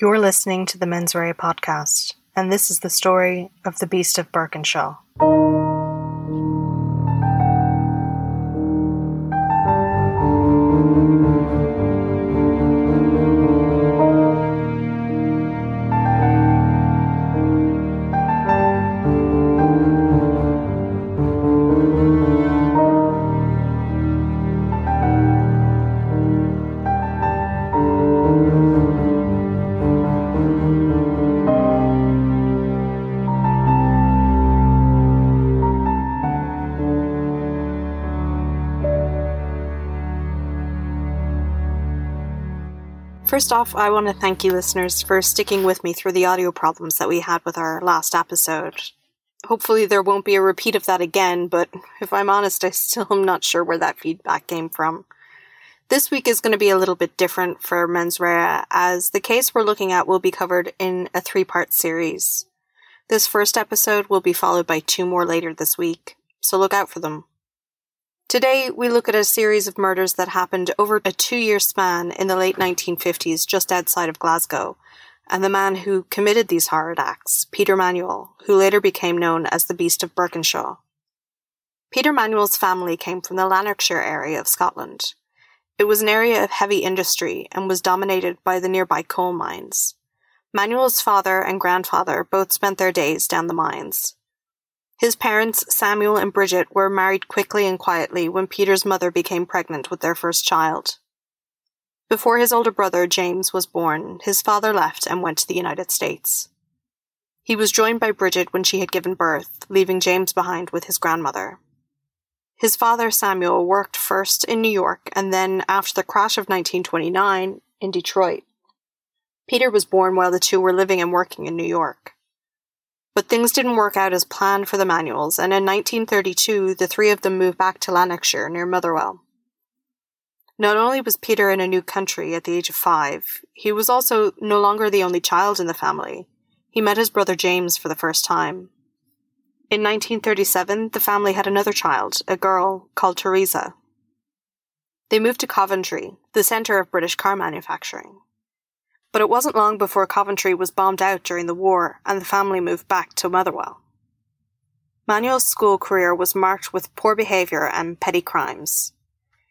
You're listening to the Mens Rea podcast, and this is the story of the Beast of Birkenshaw. First off, I want to thank you listeners for sticking with me through the audio problems that we had with our last episode. Hopefully, there won't be a repeat of that again, but if I'm honest, I still am not sure where that feedback came from. This week is going to be a little bit different for Mens Rea, as the case we're looking at will be covered in a three part series. This first episode will be followed by two more later this week, so look out for them. Today, we look at a series of murders that happened over a two year span in the late 1950s just outside of Glasgow, and the man who committed these horrid acts, Peter Manuel, who later became known as the Beast of Birkenshaw. Peter Manuel's family came from the Lanarkshire area of Scotland. It was an area of heavy industry and was dominated by the nearby coal mines. Manuel's father and grandfather both spent their days down the mines. His parents, Samuel and Bridget, were married quickly and quietly when Peter's mother became pregnant with their first child. Before his older brother, James, was born, his father left and went to the United States. He was joined by Bridget when she had given birth, leaving James behind with his grandmother. His father, Samuel, worked first in New York and then, after the crash of 1929, in Detroit. Peter was born while the two were living and working in New York. But things didn't work out as planned for the Manuels, and in 1932 the three of them moved back to Lanarkshire near Motherwell. Not only was Peter in a new country at the age of five, he was also no longer the only child in the family. He met his brother James for the first time. In 1937, the family had another child, a girl called Teresa. They moved to Coventry, the centre of British car manufacturing. But it wasn't long before Coventry was bombed out during the war and the family moved back to Motherwell. Manuel's school career was marked with poor behaviour and petty crimes.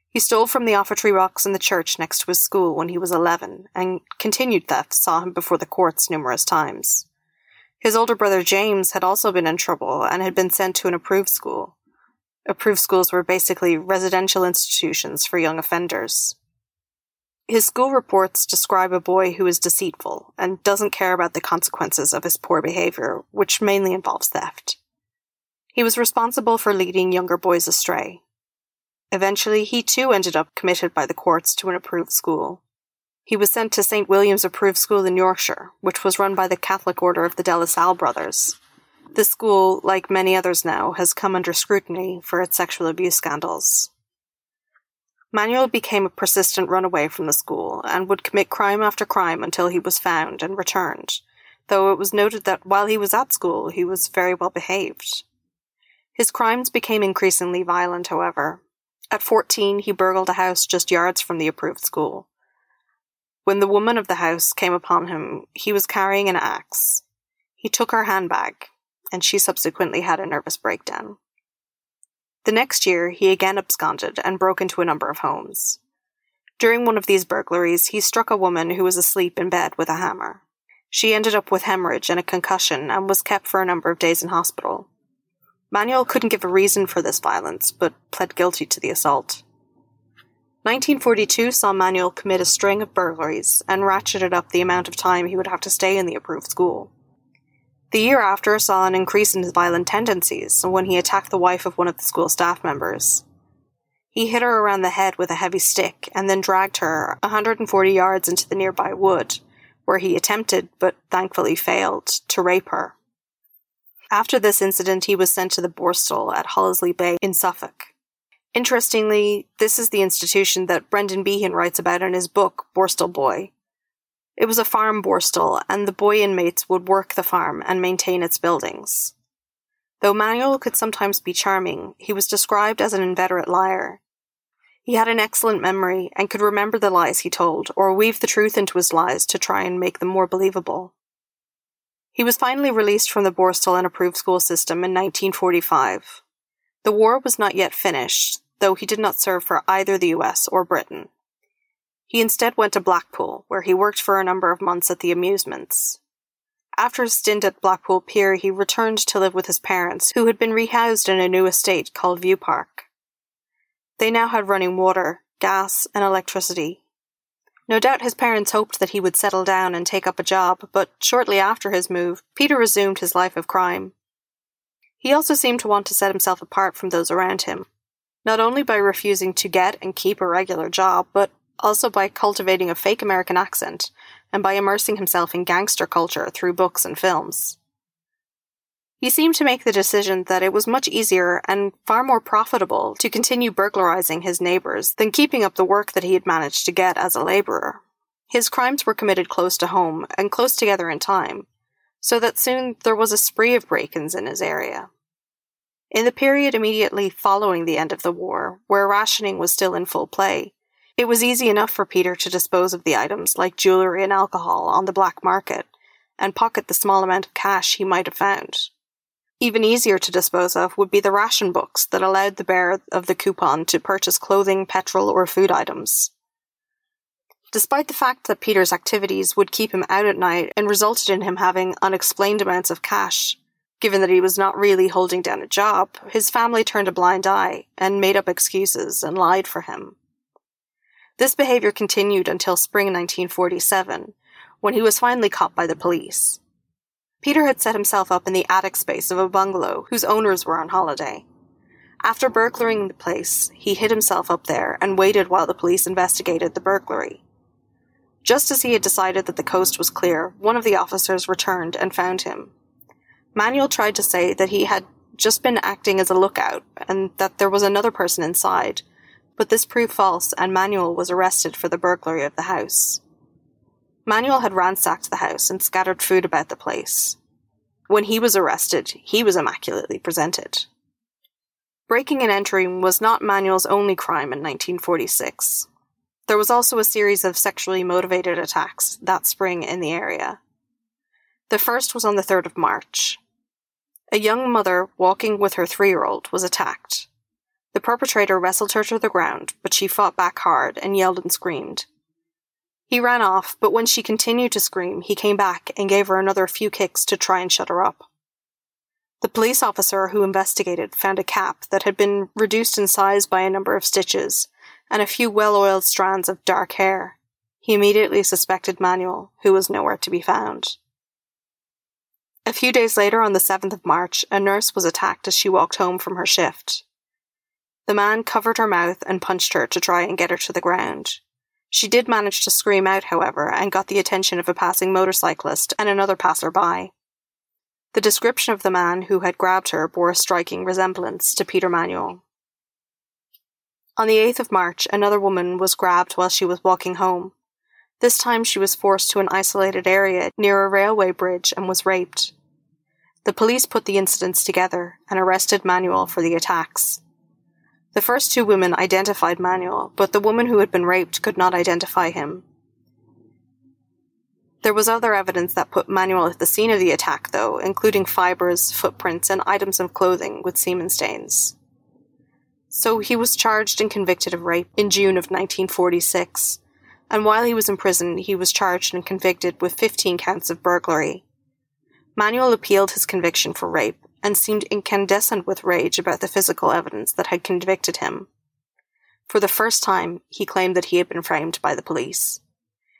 He stole from the offertory box in the church next to his school when he was 11, and continued thefts saw him before the courts numerous times. His older brother James had also been in trouble and had been sent to an approved school. Approved schools were basically residential institutions for young offenders. His school reports describe a boy who is deceitful and doesn't care about the consequences of his poor behavior, which mainly involves theft. He was responsible for leading younger boys astray. Eventually, he too ended up committed by the courts to an approved school. He was sent to St. William's Approved School in Yorkshire, which was run by the Catholic Order of the De La Salle brothers. This school, like many others now, has come under scrutiny for its sexual abuse scandals. Manuel became a persistent runaway from the school and would commit crime after crime until he was found and returned, though it was noted that while he was at school, he was very well behaved. His crimes became increasingly violent, however. At 14, he burgled a house just yards from the approved school. When the woman of the house came upon him, he was carrying an axe. He took her handbag, and she subsequently had a nervous breakdown. The next year, he again absconded and broke into a number of homes. During one of these burglaries, he struck a woman who was asleep in bed with a hammer. She ended up with hemorrhage and a concussion and was kept for a number of days in hospital. Manuel couldn't give a reason for this violence, but pled guilty to the assault. 1942 saw Manuel commit a string of burglaries and ratcheted up the amount of time he would have to stay in the approved school. The year after saw an increase in his violent tendencies when he attacked the wife of one of the school staff members. He hit her around the head with a heavy stick and then dragged her 140 yards into the nearby wood, where he attempted, but thankfully failed, to rape her. After this incident, he was sent to the Borstal at Hollesley Bay in Suffolk. Interestingly, this is the institution that Brendan Behan writes about in his book, Borstal Boy, it was a farm borstal, and the boy inmates would work the farm and maintain its buildings. Though Manuel could sometimes be charming, he was described as an inveterate liar. He had an excellent memory and could remember the lies he told or weave the truth into his lies to try and make them more believable. He was finally released from the Borstal and approved school system in 1945. The war was not yet finished, though he did not serve for either the US or Britain. He instead went to Blackpool, where he worked for a number of months at the amusements. After a stint at Blackpool Pier, he returned to live with his parents, who had been rehoused in a new estate called View Park. They now had running water, gas, and electricity, no doubt his parents hoped that he would settle down and take up a job, but shortly after his move, Peter resumed his life of crime. He also seemed to want to set himself apart from those around him, not only by refusing to get and keep a regular job, but also by cultivating a fake American accent and by immersing himself in gangster culture through books and films. He seemed to make the decision that it was much easier and far more profitable to continue burglarizing his neighbors than keeping up the work that he had managed to get as a laborer. His crimes were committed close to home and close together in time, so that soon there was a spree of break ins in his area. In the period immediately following the end of the war, where rationing was still in full play, it was easy enough for Peter to dispose of the items like jewellery and alcohol on the black market and pocket the small amount of cash he might have found. Even easier to dispose of would be the ration books that allowed the bearer of the coupon to purchase clothing, petrol, or food items. Despite the fact that Peter's activities would keep him out at night and resulted in him having unexplained amounts of cash, given that he was not really holding down a job, his family turned a blind eye and made up excuses and lied for him. This behavior continued until spring 1947, when he was finally caught by the police. Peter had set himself up in the attic space of a bungalow whose owners were on holiday. After burglaring the place, he hid himself up there and waited while the police investigated the burglary. Just as he had decided that the coast was clear, one of the officers returned and found him. Manuel tried to say that he had just been acting as a lookout and that there was another person inside, but this proved false and Manuel was arrested for the burglary of the house. Manuel had ransacked the house and scattered food about the place. When he was arrested, he was immaculately presented. Breaking and entering was not Manuel's only crime in 1946. There was also a series of sexually motivated attacks that spring in the area. The first was on the 3rd of March. A young mother walking with her three year old was attacked. The perpetrator wrestled her to the ground, but she fought back hard and yelled and screamed. He ran off, but when she continued to scream, he came back and gave her another few kicks to try and shut her up. The police officer who investigated found a cap that had been reduced in size by a number of stitches and a few well oiled strands of dark hair. He immediately suspected Manuel, who was nowhere to be found. A few days later, on the 7th of March, a nurse was attacked as she walked home from her shift. The man covered her mouth and punched her to try and get her to the ground. She did manage to scream out, however, and got the attention of a passing motorcyclist and another passer-by. The description of the man who had grabbed her bore a striking resemblance to Peter Manuel. On the 8th of March, another woman was grabbed while she was walking home. This time she was forced to an isolated area near a railway bridge and was raped. The police put the incidents together and arrested Manuel for the attacks. The first two women identified Manuel, but the woman who had been raped could not identify him. There was other evidence that put Manuel at the scene of the attack, though, including fibers, footprints, and items of clothing with semen stains. So he was charged and convicted of rape in June of 1946, and while he was in prison, he was charged and convicted with 15 counts of burglary. Manuel appealed his conviction for rape, and seemed incandescent with rage about the physical evidence that had convicted him. For the first time, he claimed that he had been framed by the police.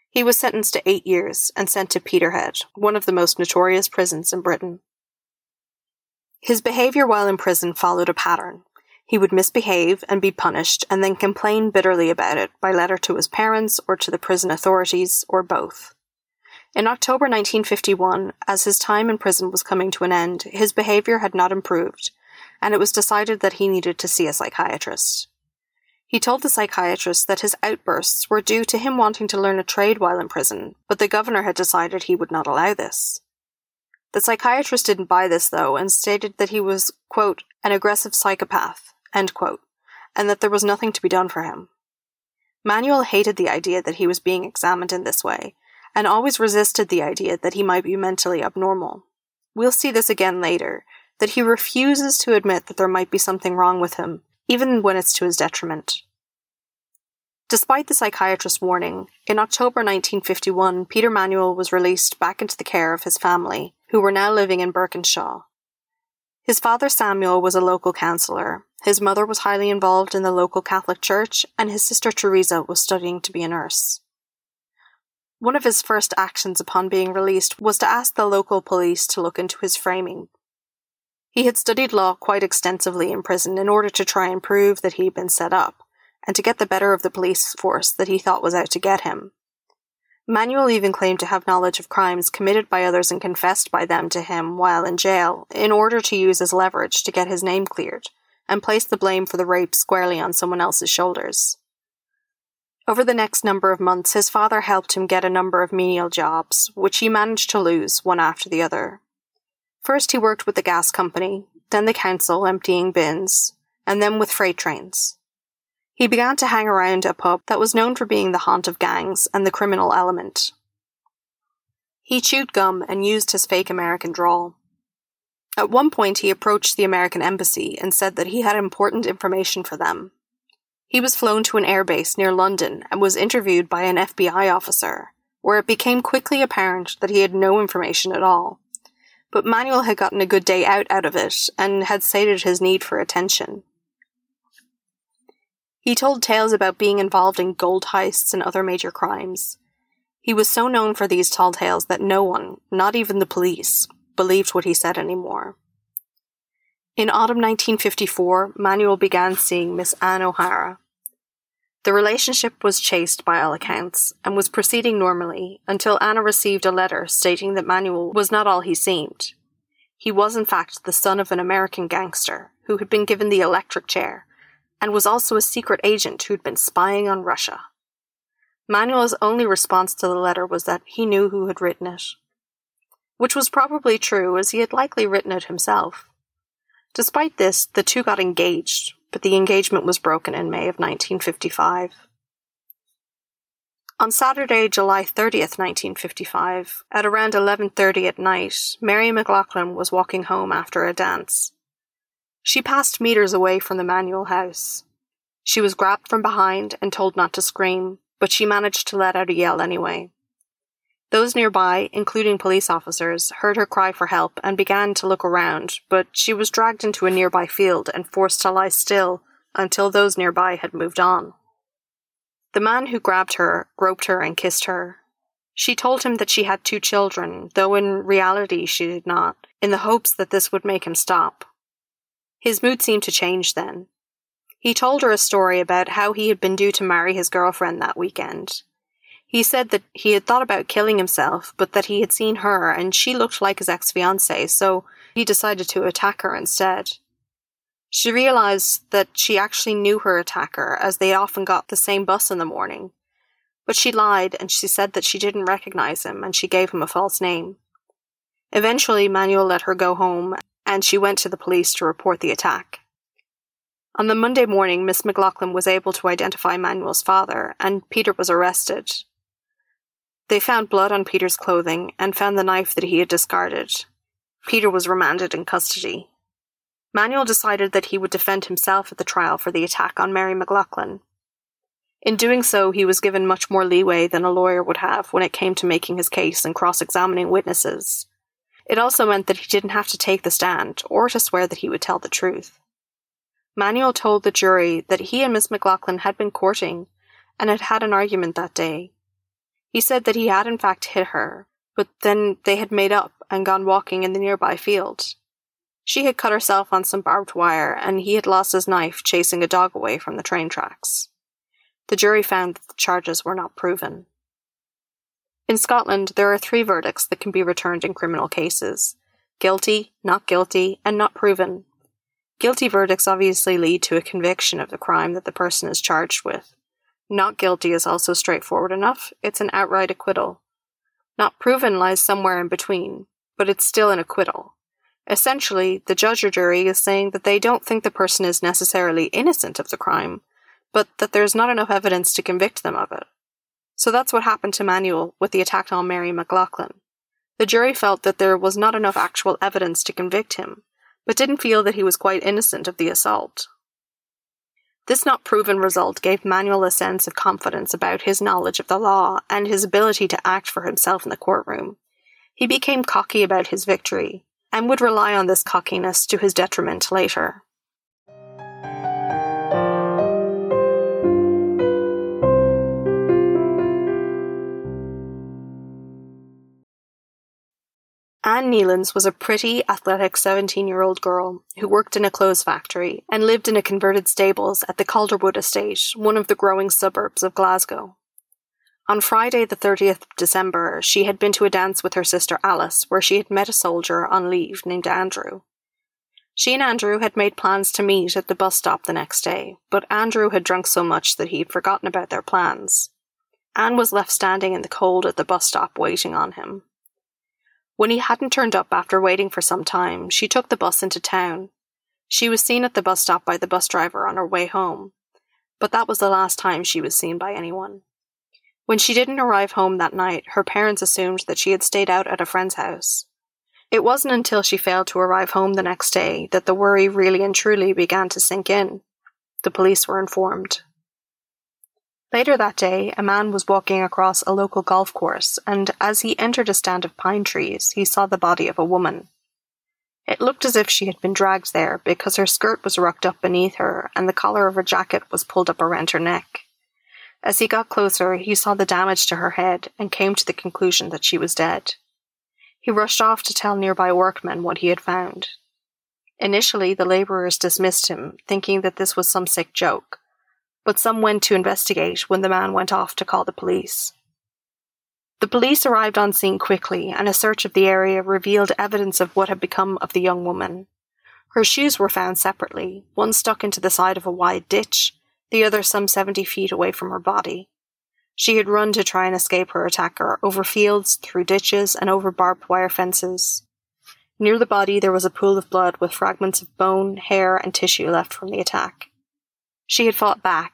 He was sentenced to eight years and sent to Peterhead, one of the most notorious prisons in Britain. His behavior while in prison followed a pattern. He would misbehave and be punished and then complain bitterly about it by letter to his parents or to the prison authorities or both. In October 1951, as his time in prison was coming to an end, his behavior had not improved, and it was decided that he needed to see a psychiatrist. He told the psychiatrist that his outbursts were due to him wanting to learn a trade while in prison, but the governor had decided he would not allow this. The psychiatrist didn't buy this, though, and stated that he was, quote, an aggressive psychopath, quote, and that there was nothing to be done for him. Manuel hated the idea that he was being examined in this way, and always resisted the idea that he might be mentally abnormal. We'll see this again later, that he refuses to admit that there might be something wrong with him, even when it's to his detriment. Despite the psychiatrist's warning, in October 1951, Peter Manuel was released back into the care of his family, who were now living in Birkenshaw. His father Samuel was a local councillor, his mother was highly involved in the local Catholic Church, and his sister Teresa was studying to be a nurse. One of his first actions upon being released was to ask the local police to look into his framing. He had studied law quite extensively in prison in order to try and prove that he had been set up, and to get the better of the police force that he thought was out to get him. Manuel even claimed to have knowledge of crimes committed by others and confessed by them to him while in jail in order to use as leverage to get his name cleared and place the blame for the rape squarely on someone else's shoulders. Over the next number of months, his father helped him get a number of menial jobs, which he managed to lose one after the other. First, he worked with the gas company, then the council emptying bins, and then with freight trains. He began to hang around a pub that was known for being the haunt of gangs and the criminal element. He chewed gum and used his fake American drawl. At one point, he approached the American embassy and said that he had important information for them. He was flown to an airbase near London and was interviewed by an FBI officer, where it became quickly apparent that he had no information at all. But Manuel had gotten a good day out out of it and had stated his need for attention. He told tales about being involved in gold heists and other major crimes. He was so known for these tall tales that no one, not even the police, believed what he said anymore. In autumn 1954, Manuel began seeing Miss Anne O'Hara. The relationship was chaste by all accounts and was proceeding normally until Anna received a letter stating that Manuel was not all he seemed. He was, in fact, the son of an American gangster who had been given the electric chair and was also a secret agent who'd been spying on Russia. Manuel's only response to the letter was that he knew who had written it which was probably true as he had likely written it himself. Despite this, the two got engaged, but the engagement was broken in May of 1955. On Saturday, July 30th, 1955, at around 11:30 at night, Mary McLaughlin was walking home after a dance. She passed meters away from the Manuel house. She was grabbed from behind and told not to scream, but she managed to let out a yell anyway. Those nearby, including police officers, heard her cry for help and began to look around, but she was dragged into a nearby field and forced to lie still until those nearby had moved on. The man who grabbed her groped her and kissed her. She told him that she had two children, though in reality she did not, in the hopes that this would make him stop. His mood seemed to change then. He told her a story about how he had been due to marry his girlfriend that weekend, he said that he had thought about killing himself, but that he had seen her and she looked like his ex fiancee, so he decided to attack her instead. She realized that she actually knew her attacker, as they often got the same bus in the morning. But she lied and she said that she didn't recognize him and she gave him a false name. Eventually, Manuel let her go home and she went to the police to report the attack. On the Monday morning, Miss McLaughlin was able to identify Manuel's father, and Peter was arrested. They found blood on Peter's clothing and found the knife that he had discarded. Peter was remanded in custody. Manuel decided that he would defend himself at the trial for the attack on Mary McLaughlin. In doing so, he was given much more leeway than a lawyer would have when it came to making his case and cross examining witnesses. It also meant that he didn't have to take the stand or to swear that he would tell the truth. Manuel told the jury that he and Miss McLaughlin had been courting and had had an argument that day, he said that he had in fact hit her, but then they had made up and gone walking in the nearby field. She had cut herself on some barbed wire, and he had lost his knife chasing a dog away from the train tracks. The jury found that the charges were not proven. In Scotland, there are three verdicts that can be returned in criminal cases guilty, not guilty, and not proven. Guilty verdicts obviously lead to a conviction of the crime that the person is charged with. Not guilty is also straightforward enough. It's an outright acquittal. Not proven lies somewhere in between, but it's still an acquittal. Essentially, the judge or jury is saying that they don't think the person is necessarily innocent of the crime, but that there's not enough evidence to convict them of it. So that's what happened to Manuel with the attack on Mary McLaughlin. The jury felt that there was not enough actual evidence to convict him, but didn't feel that he was quite innocent of the assault. This not proven result gave Manuel a sense of confidence about his knowledge of the law and his ability to act for himself in the courtroom. He became cocky about his victory and would rely on this cockiness to his detriment later. Anne Kneilands was a pretty, athletic 17 year old girl who worked in a clothes factory and lived in a converted stables at the Calderwood estate, one of the growing suburbs of Glasgow. On Friday, the 30th of December, she had been to a dance with her sister Alice, where she had met a soldier on leave named Andrew. She and Andrew had made plans to meet at the bus stop the next day, but Andrew had drunk so much that he had forgotten about their plans. Anne was left standing in the cold at the bus stop waiting on him. When he hadn't turned up after waiting for some time, she took the bus into town. She was seen at the bus stop by the bus driver on her way home, but that was the last time she was seen by anyone. When she didn't arrive home that night, her parents assumed that she had stayed out at a friend's house. It wasn't until she failed to arrive home the next day that the worry really and truly began to sink in. The police were informed. Later that day, a man was walking across a local golf course, and as he entered a stand of pine trees, he saw the body of a woman. It looked as if she had been dragged there because her skirt was rucked up beneath her and the collar of her jacket was pulled up around her neck. As he got closer, he saw the damage to her head and came to the conclusion that she was dead. He rushed off to tell nearby workmen what he had found. Initially, the labourers dismissed him, thinking that this was some sick joke, but some went to investigate when the man went off to call the police. The police arrived on scene quickly, and a search of the area revealed evidence of what had become of the young woman. Her shoes were found separately, one stuck into the side of a wide ditch, the other some seventy feet away from her body. She had run to try and escape her attacker, over fields, through ditches, and over barbed wire fences. Near the body there was a pool of blood with fragments of bone, hair, and tissue left from the attack. She had fought back,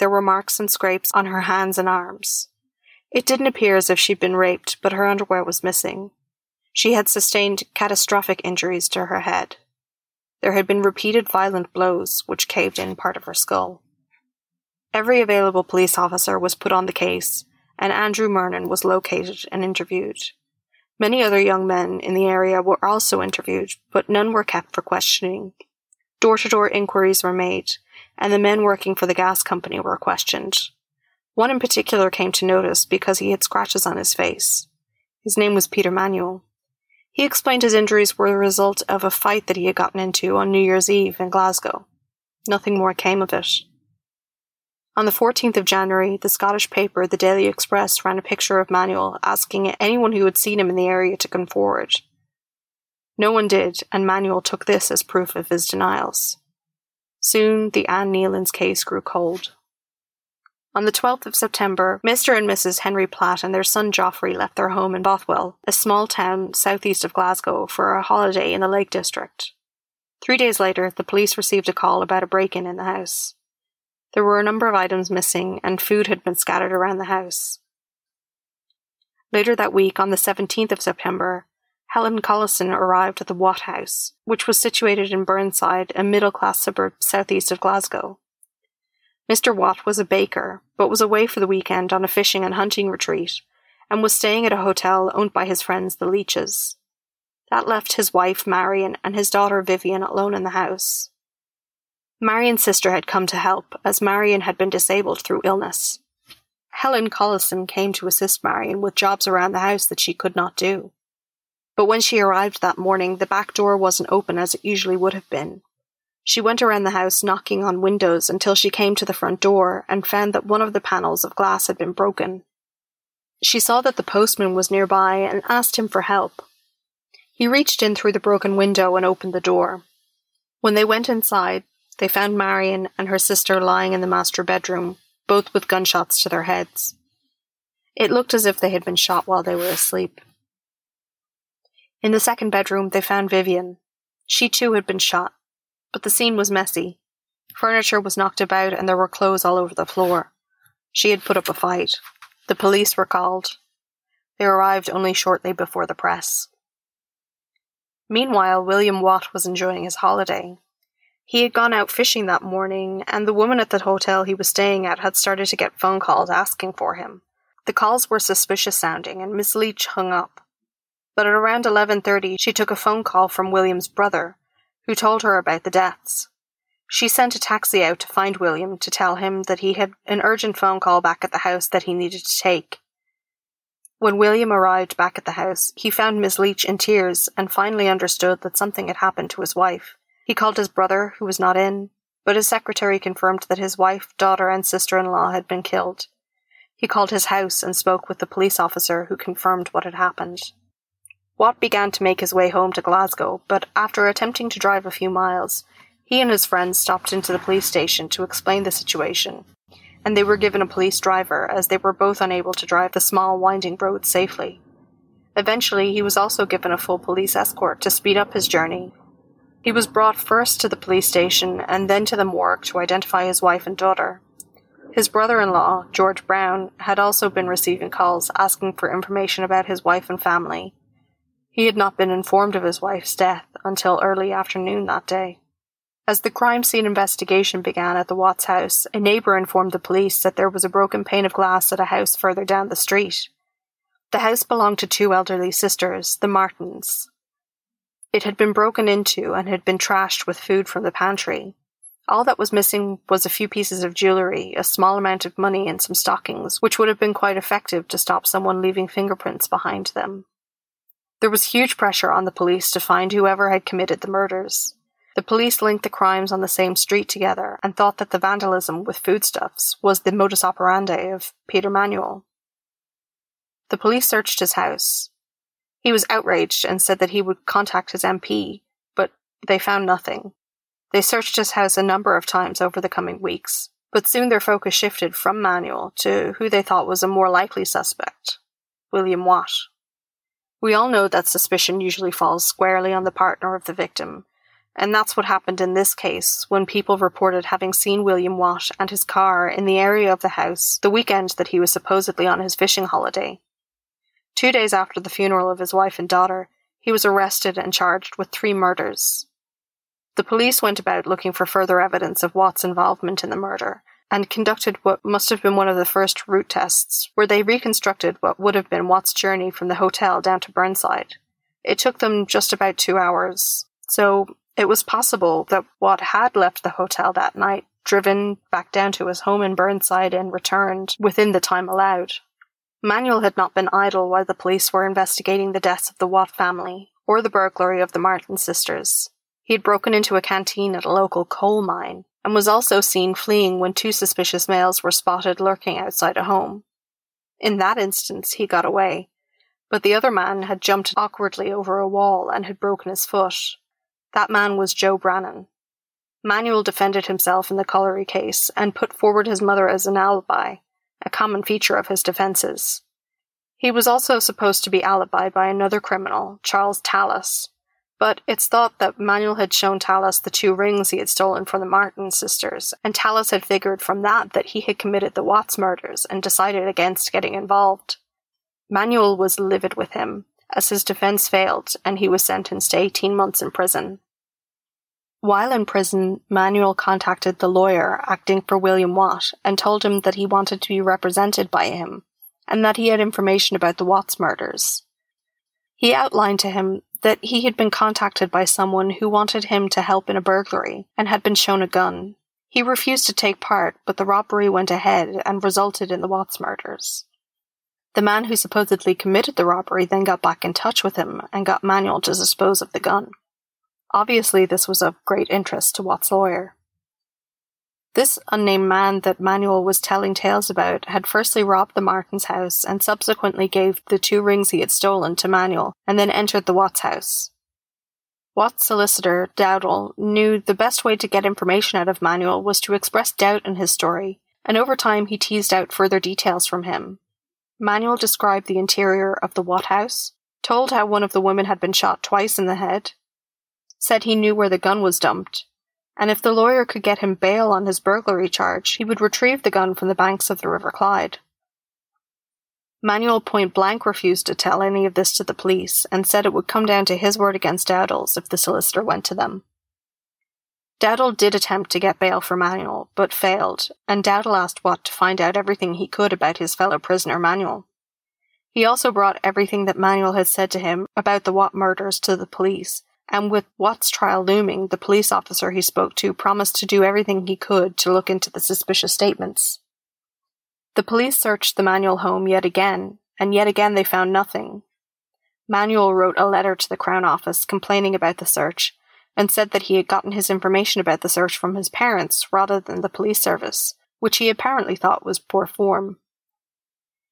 there were marks and scrapes on her hands and arms. It didn't appear as if she'd been raped, but her underwear was missing. She had sustained catastrophic injuries to her head. There had been repeated violent blows, which caved in part of her skull. Every available police officer was put on the case, and Andrew Murnan was located and interviewed. Many other young men in the area were also interviewed, but none were kept for questioning. Door to door inquiries were made, and the men working for the gas company were questioned. One in particular came to notice because he had scratches on his face. His name was Peter Manuel. He explained his injuries were the result of a fight that he had gotten into on New Year's Eve in Glasgow. Nothing more came of it. On the 14th of January, the Scottish paper, the Daily Express, ran a picture of Manuel asking anyone who had seen him in the area to come forward. No one did, and Manuel took this as proof of his denials. Soon the Anne Kneilands case grew cold. On the 12th of September, Mr. and Mrs. Henry Platt and their son Geoffrey left their home in Bothwell, a small town southeast of Glasgow, for a holiday in the Lake District. Three days later, the police received a call about a break in in the house. There were a number of items missing, and food had been scattered around the house. Later that week, on the 17th of September, Helen Collison arrived at the Watt House, which was situated in Burnside, a middle class suburb southeast of Glasgow. Mr. Watt was a baker, but was away for the weekend on a fishing and hunting retreat, and was staying at a hotel owned by his friends the Leeches. That left his wife, Marion, and his daughter, Vivian, alone in the house. Marion's sister had come to help, as Marion had been disabled through illness. Helen Collison came to assist Marion with jobs around the house that she could not do. But when she arrived that morning, the back door wasn't open as it usually would have been. She went around the house knocking on windows until she came to the front door and found that one of the panels of glass had been broken. She saw that the postman was nearby and asked him for help. He reached in through the broken window and opened the door. When they went inside, they found Marion and her sister lying in the master bedroom, both with gunshots to their heads. It looked as if they had been shot while they were asleep. In the second bedroom, they found Vivian. She too had been shot, but the scene was messy. Furniture was knocked about and there were clothes all over the floor. She had put up a fight. The police were called. They arrived only shortly before the press. Meanwhile, William Watt was enjoying his holiday. He had gone out fishing that morning, and the woman at the hotel he was staying at had started to get phone calls asking for him. The calls were suspicious sounding, and Miss Leach hung up. But at around 11:30, she took a phone call from William's brother, who told her about the deaths. She sent a taxi out to find William to tell him that he had an urgent phone call back at the house that he needed to take. When William arrived back at the house, he found Miss Leach in tears and finally understood that something had happened to his wife. He called his brother, who was not in, but his secretary confirmed that his wife, daughter, and sister in law had been killed. He called his house and spoke with the police officer who confirmed what had happened. Watt began to make his way home to Glasgow, but after attempting to drive a few miles, he and his friends stopped into the police station to explain the situation, and they were given a police driver as they were both unable to drive the small, winding road safely. Eventually, he was also given a full police escort to speed up his journey. He was brought first to the police station and then to the morgue to identify his wife and daughter. His brother in law, George Brown, had also been receiving calls asking for information about his wife and family. He had not been informed of his wife's death until early afternoon that day. As the crime scene investigation began at the Watts house, a neighbour informed the police that there was a broken pane of glass at a house further down the street. The house belonged to two elderly sisters, the Martins. It had been broken into and had been trashed with food from the pantry. All that was missing was a few pieces of jewellery, a small amount of money, and some stockings, which would have been quite effective to stop someone leaving fingerprints behind them. There was huge pressure on the police to find whoever had committed the murders. The police linked the crimes on the same street together and thought that the vandalism with foodstuffs was the modus operandi of Peter Manuel. The police searched his house. He was outraged and said that he would contact his MP, but they found nothing. They searched his house a number of times over the coming weeks, but soon their focus shifted from Manuel to who they thought was a more likely suspect William Watt. We all know that suspicion usually falls squarely on the partner of the victim, and that's what happened in this case when people reported having seen William Watt and his car in the area of the house the weekend that he was supposedly on his fishing holiday. Two days after the funeral of his wife and daughter, he was arrested and charged with three murders. The police went about looking for further evidence of Watt's involvement in the murder and conducted what must have been one of the first route tests, where they reconstructed what would have been Watt's journey from the hotel down to Burnside. It took them just about two hours, so it was possible that Watt had left the hotel that night, driven back down to his home in Burnside, and returned within the time allowed. Manuel had not been idle while the police were investigating the deaths of the Watt family or the burglary of the Martin sisters. He had broken into a canteen at a local coal mine and was also seen fleeing when two suspicious males were spotted lurking outside a home. In that instance, he got away, but the other man had jumped awkwardly over a wall and had broken his foot. That man was Joe Brannan. Manuel defended himself in the Colliery case and put forward his mother as an alibi, a common feature of his defenses. He was also supposed to be alibied by another criminal, Charles Tallis, but it's thought that Manuel had shown Tallis the two rings he had stolen from the Martin sisters, and Tallis had figured from that that he had committed the Watts murders and decided against getting involved. Manuel was livid with him, as his defense failed and he was sentenced to 18 months in prison. While in prison, Manuel contacted the lawyer acting for William Watt and told him that he wanted to be represented by him and that he had information about the Watts murders. He outlined to him that he had been contacted by someone who wanted him to help in a burglary and had been shown a gun. He refused to take part, but the robbery went ahead and resulted in the Watts murders. The man who supposedly committed the robbery then got back in touch with him and got Manuel to dispose of the gun. Obviously, this was of great interest to Watt's lawyer. This unnamed man that Manuel was telling tales about had firstly robbed the Martins' house and subsequently gave the two rings he had stolen to Manuel and then entered the Watts house. Watt's solicitor, Dowdall, knew the best way to get information out of Manuel was to express doubt in his story, and over time he teased out further details from him. Manuel described the interior of the Watt house, told how one of the women had been shot twice in the head, said he knew where the gun was dumped, and if the lawyer could get him bail on his burglary charge, he would retrieve the gun from the banks of the River Clyde. Manuel point blank refused to tell any of this to the police and said it would come down to his word against Dowdall's if the solicitor went to them. Dowdall did attempt to get bail for Manuel, but failed, and Dowdall asked Watt to find out everything he could about his fellow prisoner Manuel. He also brought everything that Manuel had said to him about the Watt murders to the police, and with Watt's trial looming, the police officer he spoke to promised to do everything he could to look into the suspicious statements. The police searched the Manuel home yet again, and yet again they found nothing. Manuel wrote a letter to the Crown Office complaining about the search, and said that he had gotten his information about the search from his parents rather than the police service, which he apparently thought was poor form.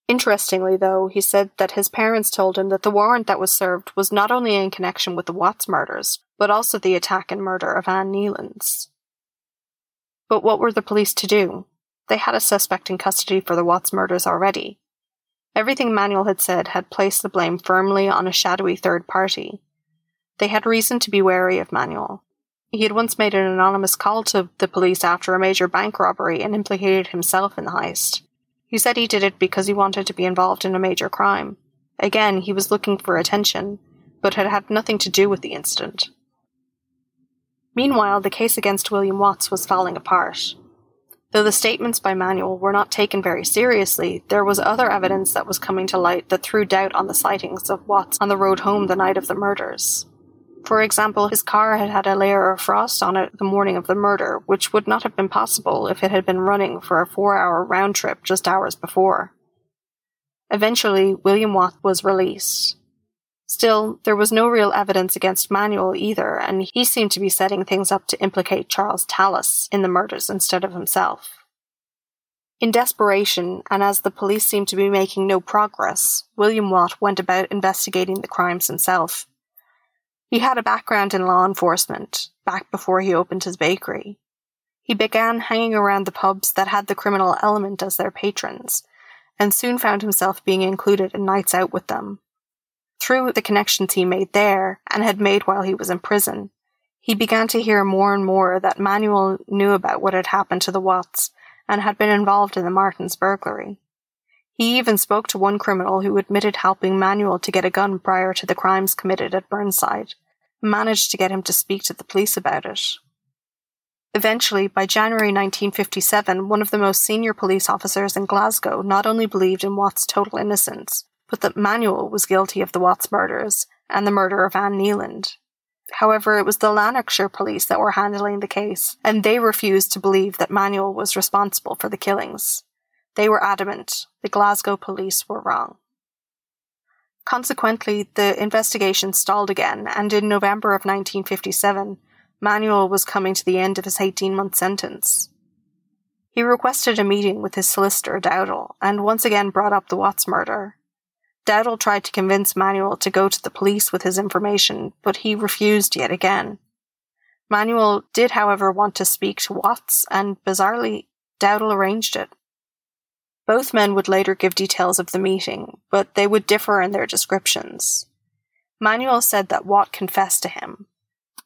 Interestingly, though, he said that his parents told him that the warrant that was served was not only in connection with the Watts murders, but also the attack and murder of Anne Kneilands. But what were the police to do? They had a suspect in custody for the Watts murders already. Everything Manuel had said had placed the blame firmly on a shadowy third party. They had reason to be wary of Manuel. He had once made an anonymous call to the police after a major bank robbery and implicated himself in the heist. He said he did it because he wanted to be involved in a major crime. Again, he was looking for attention, but had had nothing to do with the incident. Meanwhile, the case against William Watts was falling apart. Though the statements by Manuel were not taken very seriously, there was other evidence that was coming to light that threw doubt on the sightings of Watts on the road home the night of the murders. For example, his car had had a layer of frost on it the morning of the murder, which would not have been possible if it had been running for a four hour round trip just hours before. Eventually, William Watt was released. Still, there was no real evidence against Manuel either, and he seemed to be setting things up to implicate Charles Tallis in the murders instead of himself. In desperation, and as the police seemed to be making no progress, William Watt went about investigating the crimes himself. He had a background in law enforcement, back before he opened his bakery. He began hanging around the pubs that had the criminal element as their patrons, and soon found himself being included in nights out with them. Through the connections he made there, and had made while he was in prison, he began to hear more and more that Manuel knew about what had happened to the Watts and had been involved in the Martins burglary. He even spoke to one criminal who admitted helping Manuel to get a gun prior to the crimes committed at Burnside, managed to get him to speak to the police about it. Eventually, by January 1957, one of the most senior police officers in Glasgow not only believed in Watt's total innocence, but that Manuel was guilty of the Watts murders and the murder of Anne Nealand. However, it was the Lanarkshire police that were handling the case, and they refused to believe that Manuel was responsible for the killings. They were adamant the Glasgow police were wrong. Consequently, the investigation stalled again, and in November of 1957, Manuel was coming to the end of his 18 month sentence. He requested a meeting with his solicitor, Dowdall, and once again brought up the Watts murder. Dowdall tried to convince Manuel to go to the police with his information, but he refused yet again. Manuel did, however, want to speak to Watts, and bizarrely, Dowdall arranged it. Both men would later give details of the meeting, but they would differ in their descriptions. Manuel said that Watt confessed to him.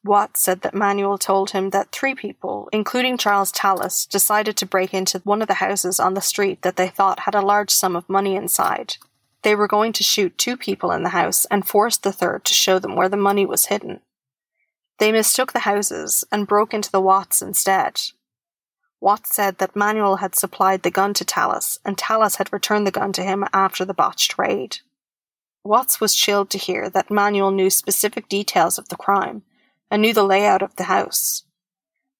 Watt said that Manuel told him that three people, including Charles Tallis, decided to break into one of the houses on the street that they thought had a large sum of money inside. They were going to shoot two people in the house and force the third to show them where the money was hidden. They mistook the houses and broke into the Watts instead. Watts said that Manuel had supplied the gun to Tallis, and Tallis had returned the gun to him after the botched raid. Watts was chilled to hear that Manuel knew specific details of the crime and knew the layout of the house.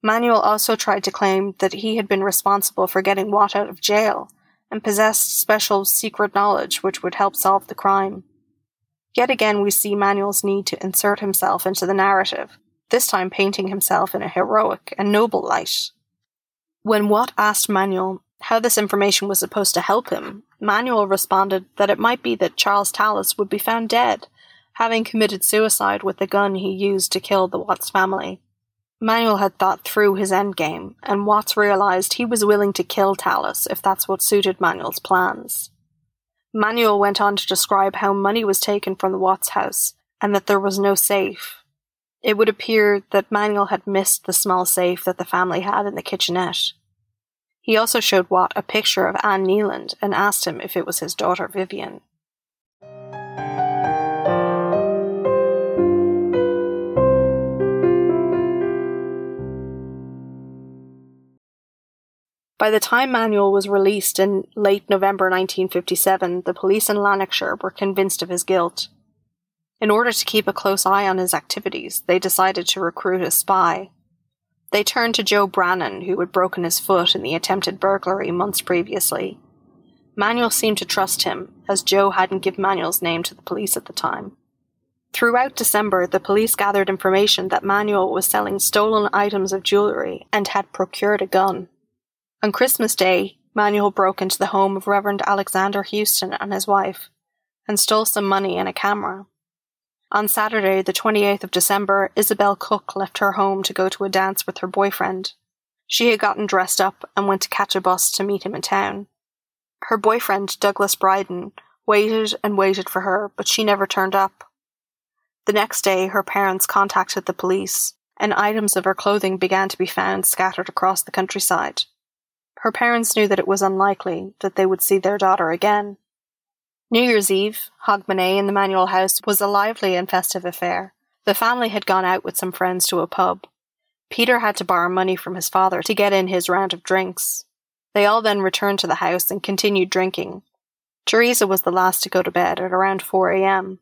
Manuel also tried to claim that he had been responsible for getting Watt out of jail and possessed special secret knowledge which would help solve the crime. Yet again, we see Manuel's need to insert himself into the narrative, this time painting himself in a heroic and noble light. When Watt asked Manuel how this information was supposed to help him, Manuel responded that it might be that Charles Tallis would be found dead, having committed suicide with the gun he used to kill the Watts family. Manuel had thought through his endgame, and Watts realized he was willing to kill Tallis if that's what suited Manuel's plans. Manuel went on to describe how money was taken from the Watts house and that there was no safe. It would appear that Manuel had missed the small safe that the family had in the kitchenette. He also showed Watt a picture of Anne Neeland and asked him if it was his daughter Vivian. By the time Manuel was released in late November 1957, the police in Lanarkshire were convinced of his guilt. In order to keep a close eye on his activities, they decided to recruit a spy. They turned to Joe Brannan, who had broken his foot in the attempted burglary months previously. Manuel seemed to trust him, as Joe hadn't given Manuel's name to the police at the time. Throughout December, the police gathered information that Manuel was selling stolen items of jewellery and had procured a gun. On Christmas Day, Manuel broke into the home of Reverend Alexander Houston and his wife and stole some money and a camera. On Saturday, the 28th of December, Isabel Cook left her home to go to a dance with her boyfriend. She had gotten dressed up and went to catch a bus to meet him in town. Her boyfriend, Douglas Bryden, waited and waited for her, but she never turned up. The next day, her parents contacted the police, and items of her clothing began to be found scattered across the countryside. Her parents knew that it was unlikely that they would see their daughter again. New Year's Eve, Hogmanay in the Manuel house was a lively and festive affair. The family had gone out with some friends to a pub. Peter had to borrow money from his father to get in his round of drinks. They all then returned to the house and continued drinking. Teresa was the last to go to bed at around 4 a.m.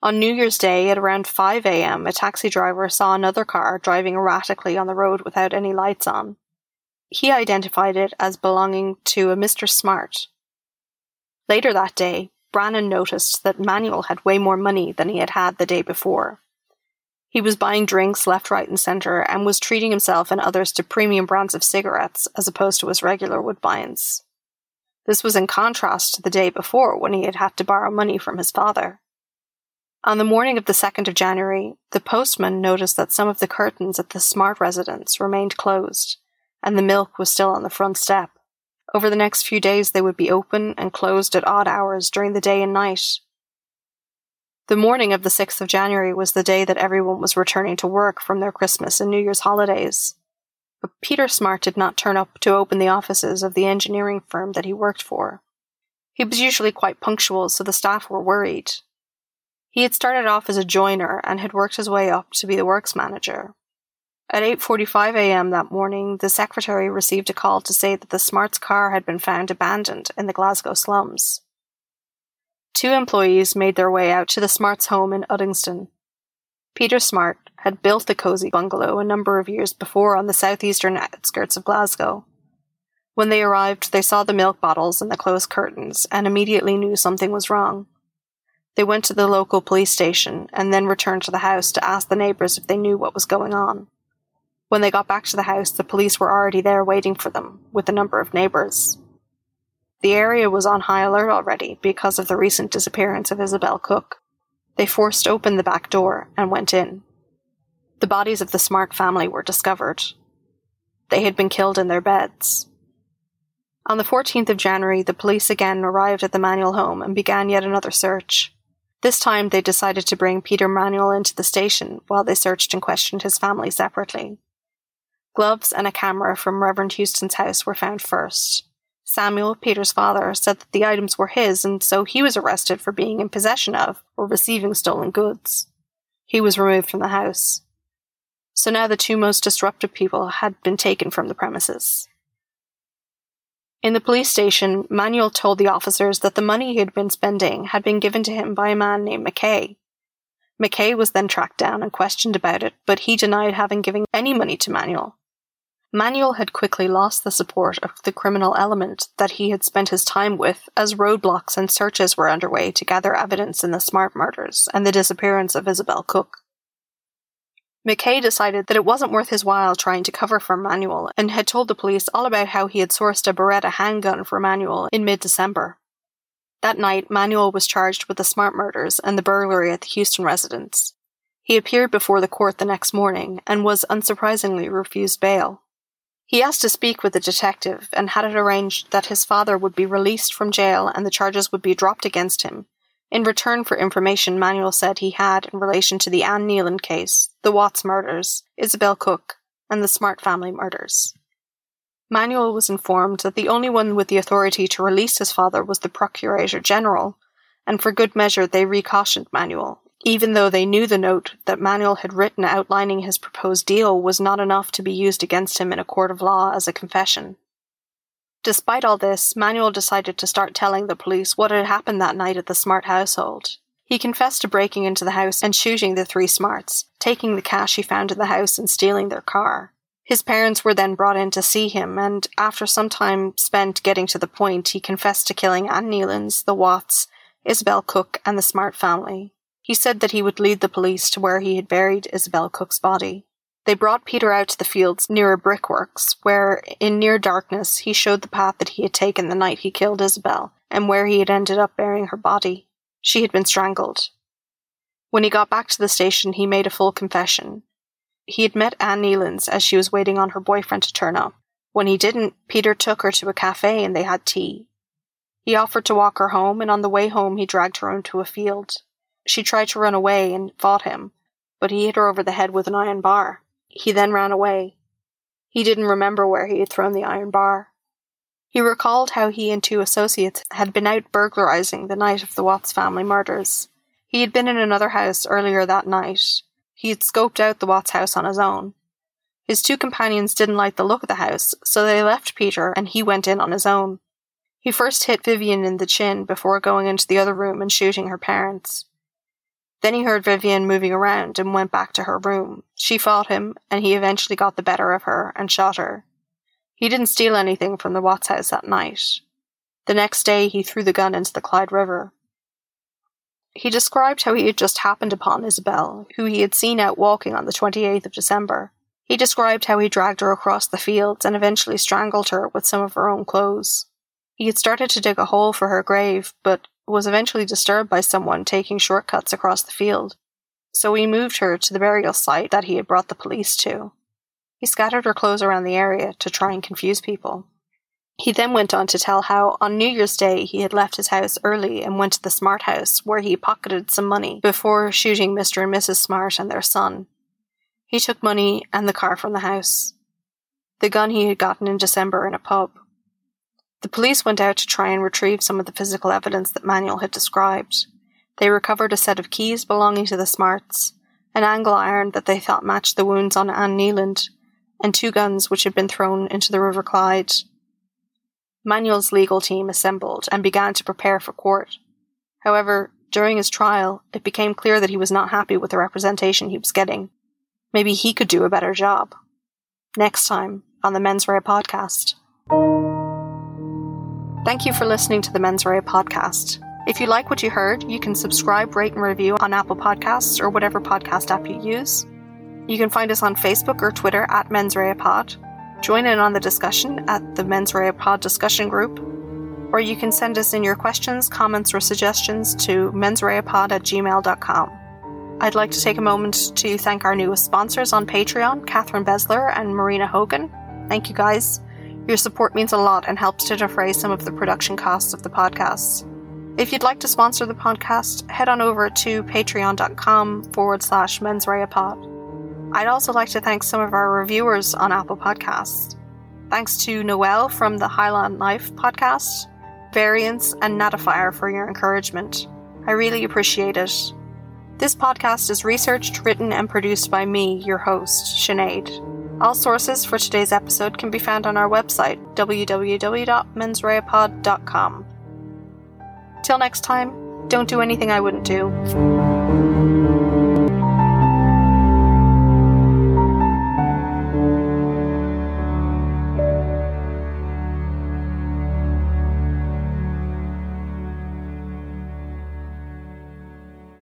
On New Year's Day at around 5 a.m., a taxi driver saw another car driving erratically on the road without any lights on. He identified it as belonging to a Mr. Smart. Later that day, Brannan noticed that Manuel had way more money than he had had the day before. He was buying drinks left, right, and centre and was treating himself and others to premium brands of cigarettes as opposed to his regular Woodbines. This was in contrast to the day before when he had had to borrow money from his father. On the morning of the 2nd of January, the postman noticed that some of the curtains at the Smart residence remained closed, and the milk was still on the front step. Over the next few days, they would be open and closed at odd hours during the day and night. The morning of the 6th of January was the day that everyone was returning to work from their Christmas and New Year's holidays. But Peter Smart did not turn up to open the offices of the engineering firm that he worked for. He was usually quite punctual, so the staff were worried. He had started off as a joiner and had worked his way up to be the works manager. At 8:45 a.m. that morning, the secretary received a call to say that the Smarts car had been found abandoned in the Glasgow slums. Two employees made their way out to the Smarts home in Uddingston. Peter Smart had built the cozy bungalow a number of years before on the southeastern outskirts of Glasgow. When they arrived, they saw the milk bottles and the closed curtains and immediately knew something was wrong. They went to the local police station and then returned to the house to ask the neighbours if they knew what was going on. When they got back to the house, the police were already there waiting for them, with a number of neighbours. The area was on high alert already because of the recent disappearance of Isabel Cook. They forced open the back door and went in. The bodies of the Smart family were discovered. They had been killed in their beds. On the 14th of January, the police again arrived at the Manuel home and began yet another search. This time they decided to bring Peter Manuel into the station while they searched and questioned his family separately. Gloves and a camera from Reverend Houston's house were found first. Samuel, Peter's father, said that the items were his, and so he was arrested for being in possession of or receiving stolen goods. He was removed from the house. So now the two most disruptive people had been taken from the premises. In the police station, Manuel told the officers that the money he had been spending had been given to him by a man named McKay. McKay was then tracked down and questioned about it, but he denied having given any money to Manuel. Manuel had quickly lost the support of the criminal element that he had spent his time with as roadblocks and searches were underway to gather evidence in the Smart murders and the disappearance of Isabel Cook. McKay decided that it wasn't worth his while trying to cover for Manuel and had told the police all about how he had sourced a Beretta handgun for Manuel in mid December. That night, Manuel was charged with the Smart murders and the burglary at the Houston residence. He appeared before the court the next morning and was unsurprisingly refused bail. He asked to speak with the detective and had it arranged that his father would be released from jail and the charges would be dropped against him In return for information Manuel said he had in relation to the Anne Kneilands case, the Watts murders, Isabel Cook, and the Smart family murders. Manuel was informed that the only one with the authority to release his father was the Procurator General, and for good measure they recautioned Manuel, even though they knew the note that Manuel had written outlining his proposed deal was not enough to be used against him in a court of law as a confession. Despite all this, Manuel decided to start telling the police what had happened that night at the Smart household. He confessed to breaking into the house and shooting the three Smarts, taking the cash he found in the house and stealing their car. His parents were then brought in to see him, and after some time spent getting to the point, he confessed to killing Anne Kneilands, the Watts, Isabel Cook, and the Smart family. He said that he would lead the police to where he had buried Isabel Cook's body. They brought Peter out to the fields near a brickworks, where, in near darkness, he showed the path that he had taken the night he killed Isabel, and where he had ended up burying her body. She had been strangled. When he got back to the station, he made a full confession. He had met Anne Kneilands as she was waiting on her boyfriend to turn up. When he didn't, Peter took her to a cafe and they had tea. He offered to walk her home, and on the way home he dragged her into a field. She tried to run away and fought him, but he hit her over the head with an iron bar. He then ran away. He didn't remember where he had thrown the iron bar. He recalled how he and two associates had been out burglarizing the night of the Watts family murders. He had been in another house earlier that night. He had scoped out the Watts house on his own. His two companions didn't like the look of the house, so they left Peter and he went in on his own. He first hit Vivian in the chin before going into the other room and shooting her parents. Then he heard Vivian moving around and went back to her room. She fought him, and he eventually got the better of her and shot her. He didn't steal anything from the Watts house that night. The next day, he threw the gun into the Clyde River. He described how he had just happened upon Isabel, who he had seen out walking on the 28th of December. He described how he dragged her across the fields and eventually strangled her with some of her own clothes. He had started to dig a hole for her grave, but was eventually disturbed by someone taking shortcuts across the field, so he moved her to the burial site that he had brought the police to. He scattered her clothes around the area to try and confuse people. He then went on to tell how on New Year's Day he had left his house early and went to the Smart house where he pocketed some money before shooting Mr. and Mrs. Smart and their son. He took money and the car from the house. The gun he had gotten in December in a pub. The police went out to try and retrieve some of the physical evidence that Manuel had described. They recovered a set of keys belonging to the Smarts, an angle iron that they thought matched the wounds on Anne Kneilands, and two guns which had been thrown into the River Clyde. Manuel's legal team assembled and began to prepare for court. However, during his trial, it became clear that he was not happy with the representation he was getting. Maybe he could do a better job. Next time on the Mens Rea podcast. Thank you for listening to the Mens Rea podcast. If you like what you heard, you can subscribe, rate, and review on Apple Podcasts or whatever podcast app you use. You can find us on Facebook or Twitter at Mens Rea Pod. Join in on the discussion at the Mens Rea Pod discussion group. Or you can send us in your questions, comments, or suggestions to mensreapod at gmail.com. I'd like to take a moment to thank our newest sponsors on Patreon, Catherine Besler and Marina Hogan. Thank you guys. Your support means a lot and helps to defray some of the production costs of the podcasts. If you'd like to sponsor the podcast, head on over to patreon.com forward slash mensreapod. I'd also like to thank some of our reviewers on Apple Podcasts. Thanks to Noel from the Highland Life podcast, Variance, and Natifier for your encouragement. I really appreciate it. This podcast is researched, written, and produced by me, your host, Sinead. All sources for today's episode can be found on our website, www.mensreapod.com. Till next time, don't do anything I wouldn't do.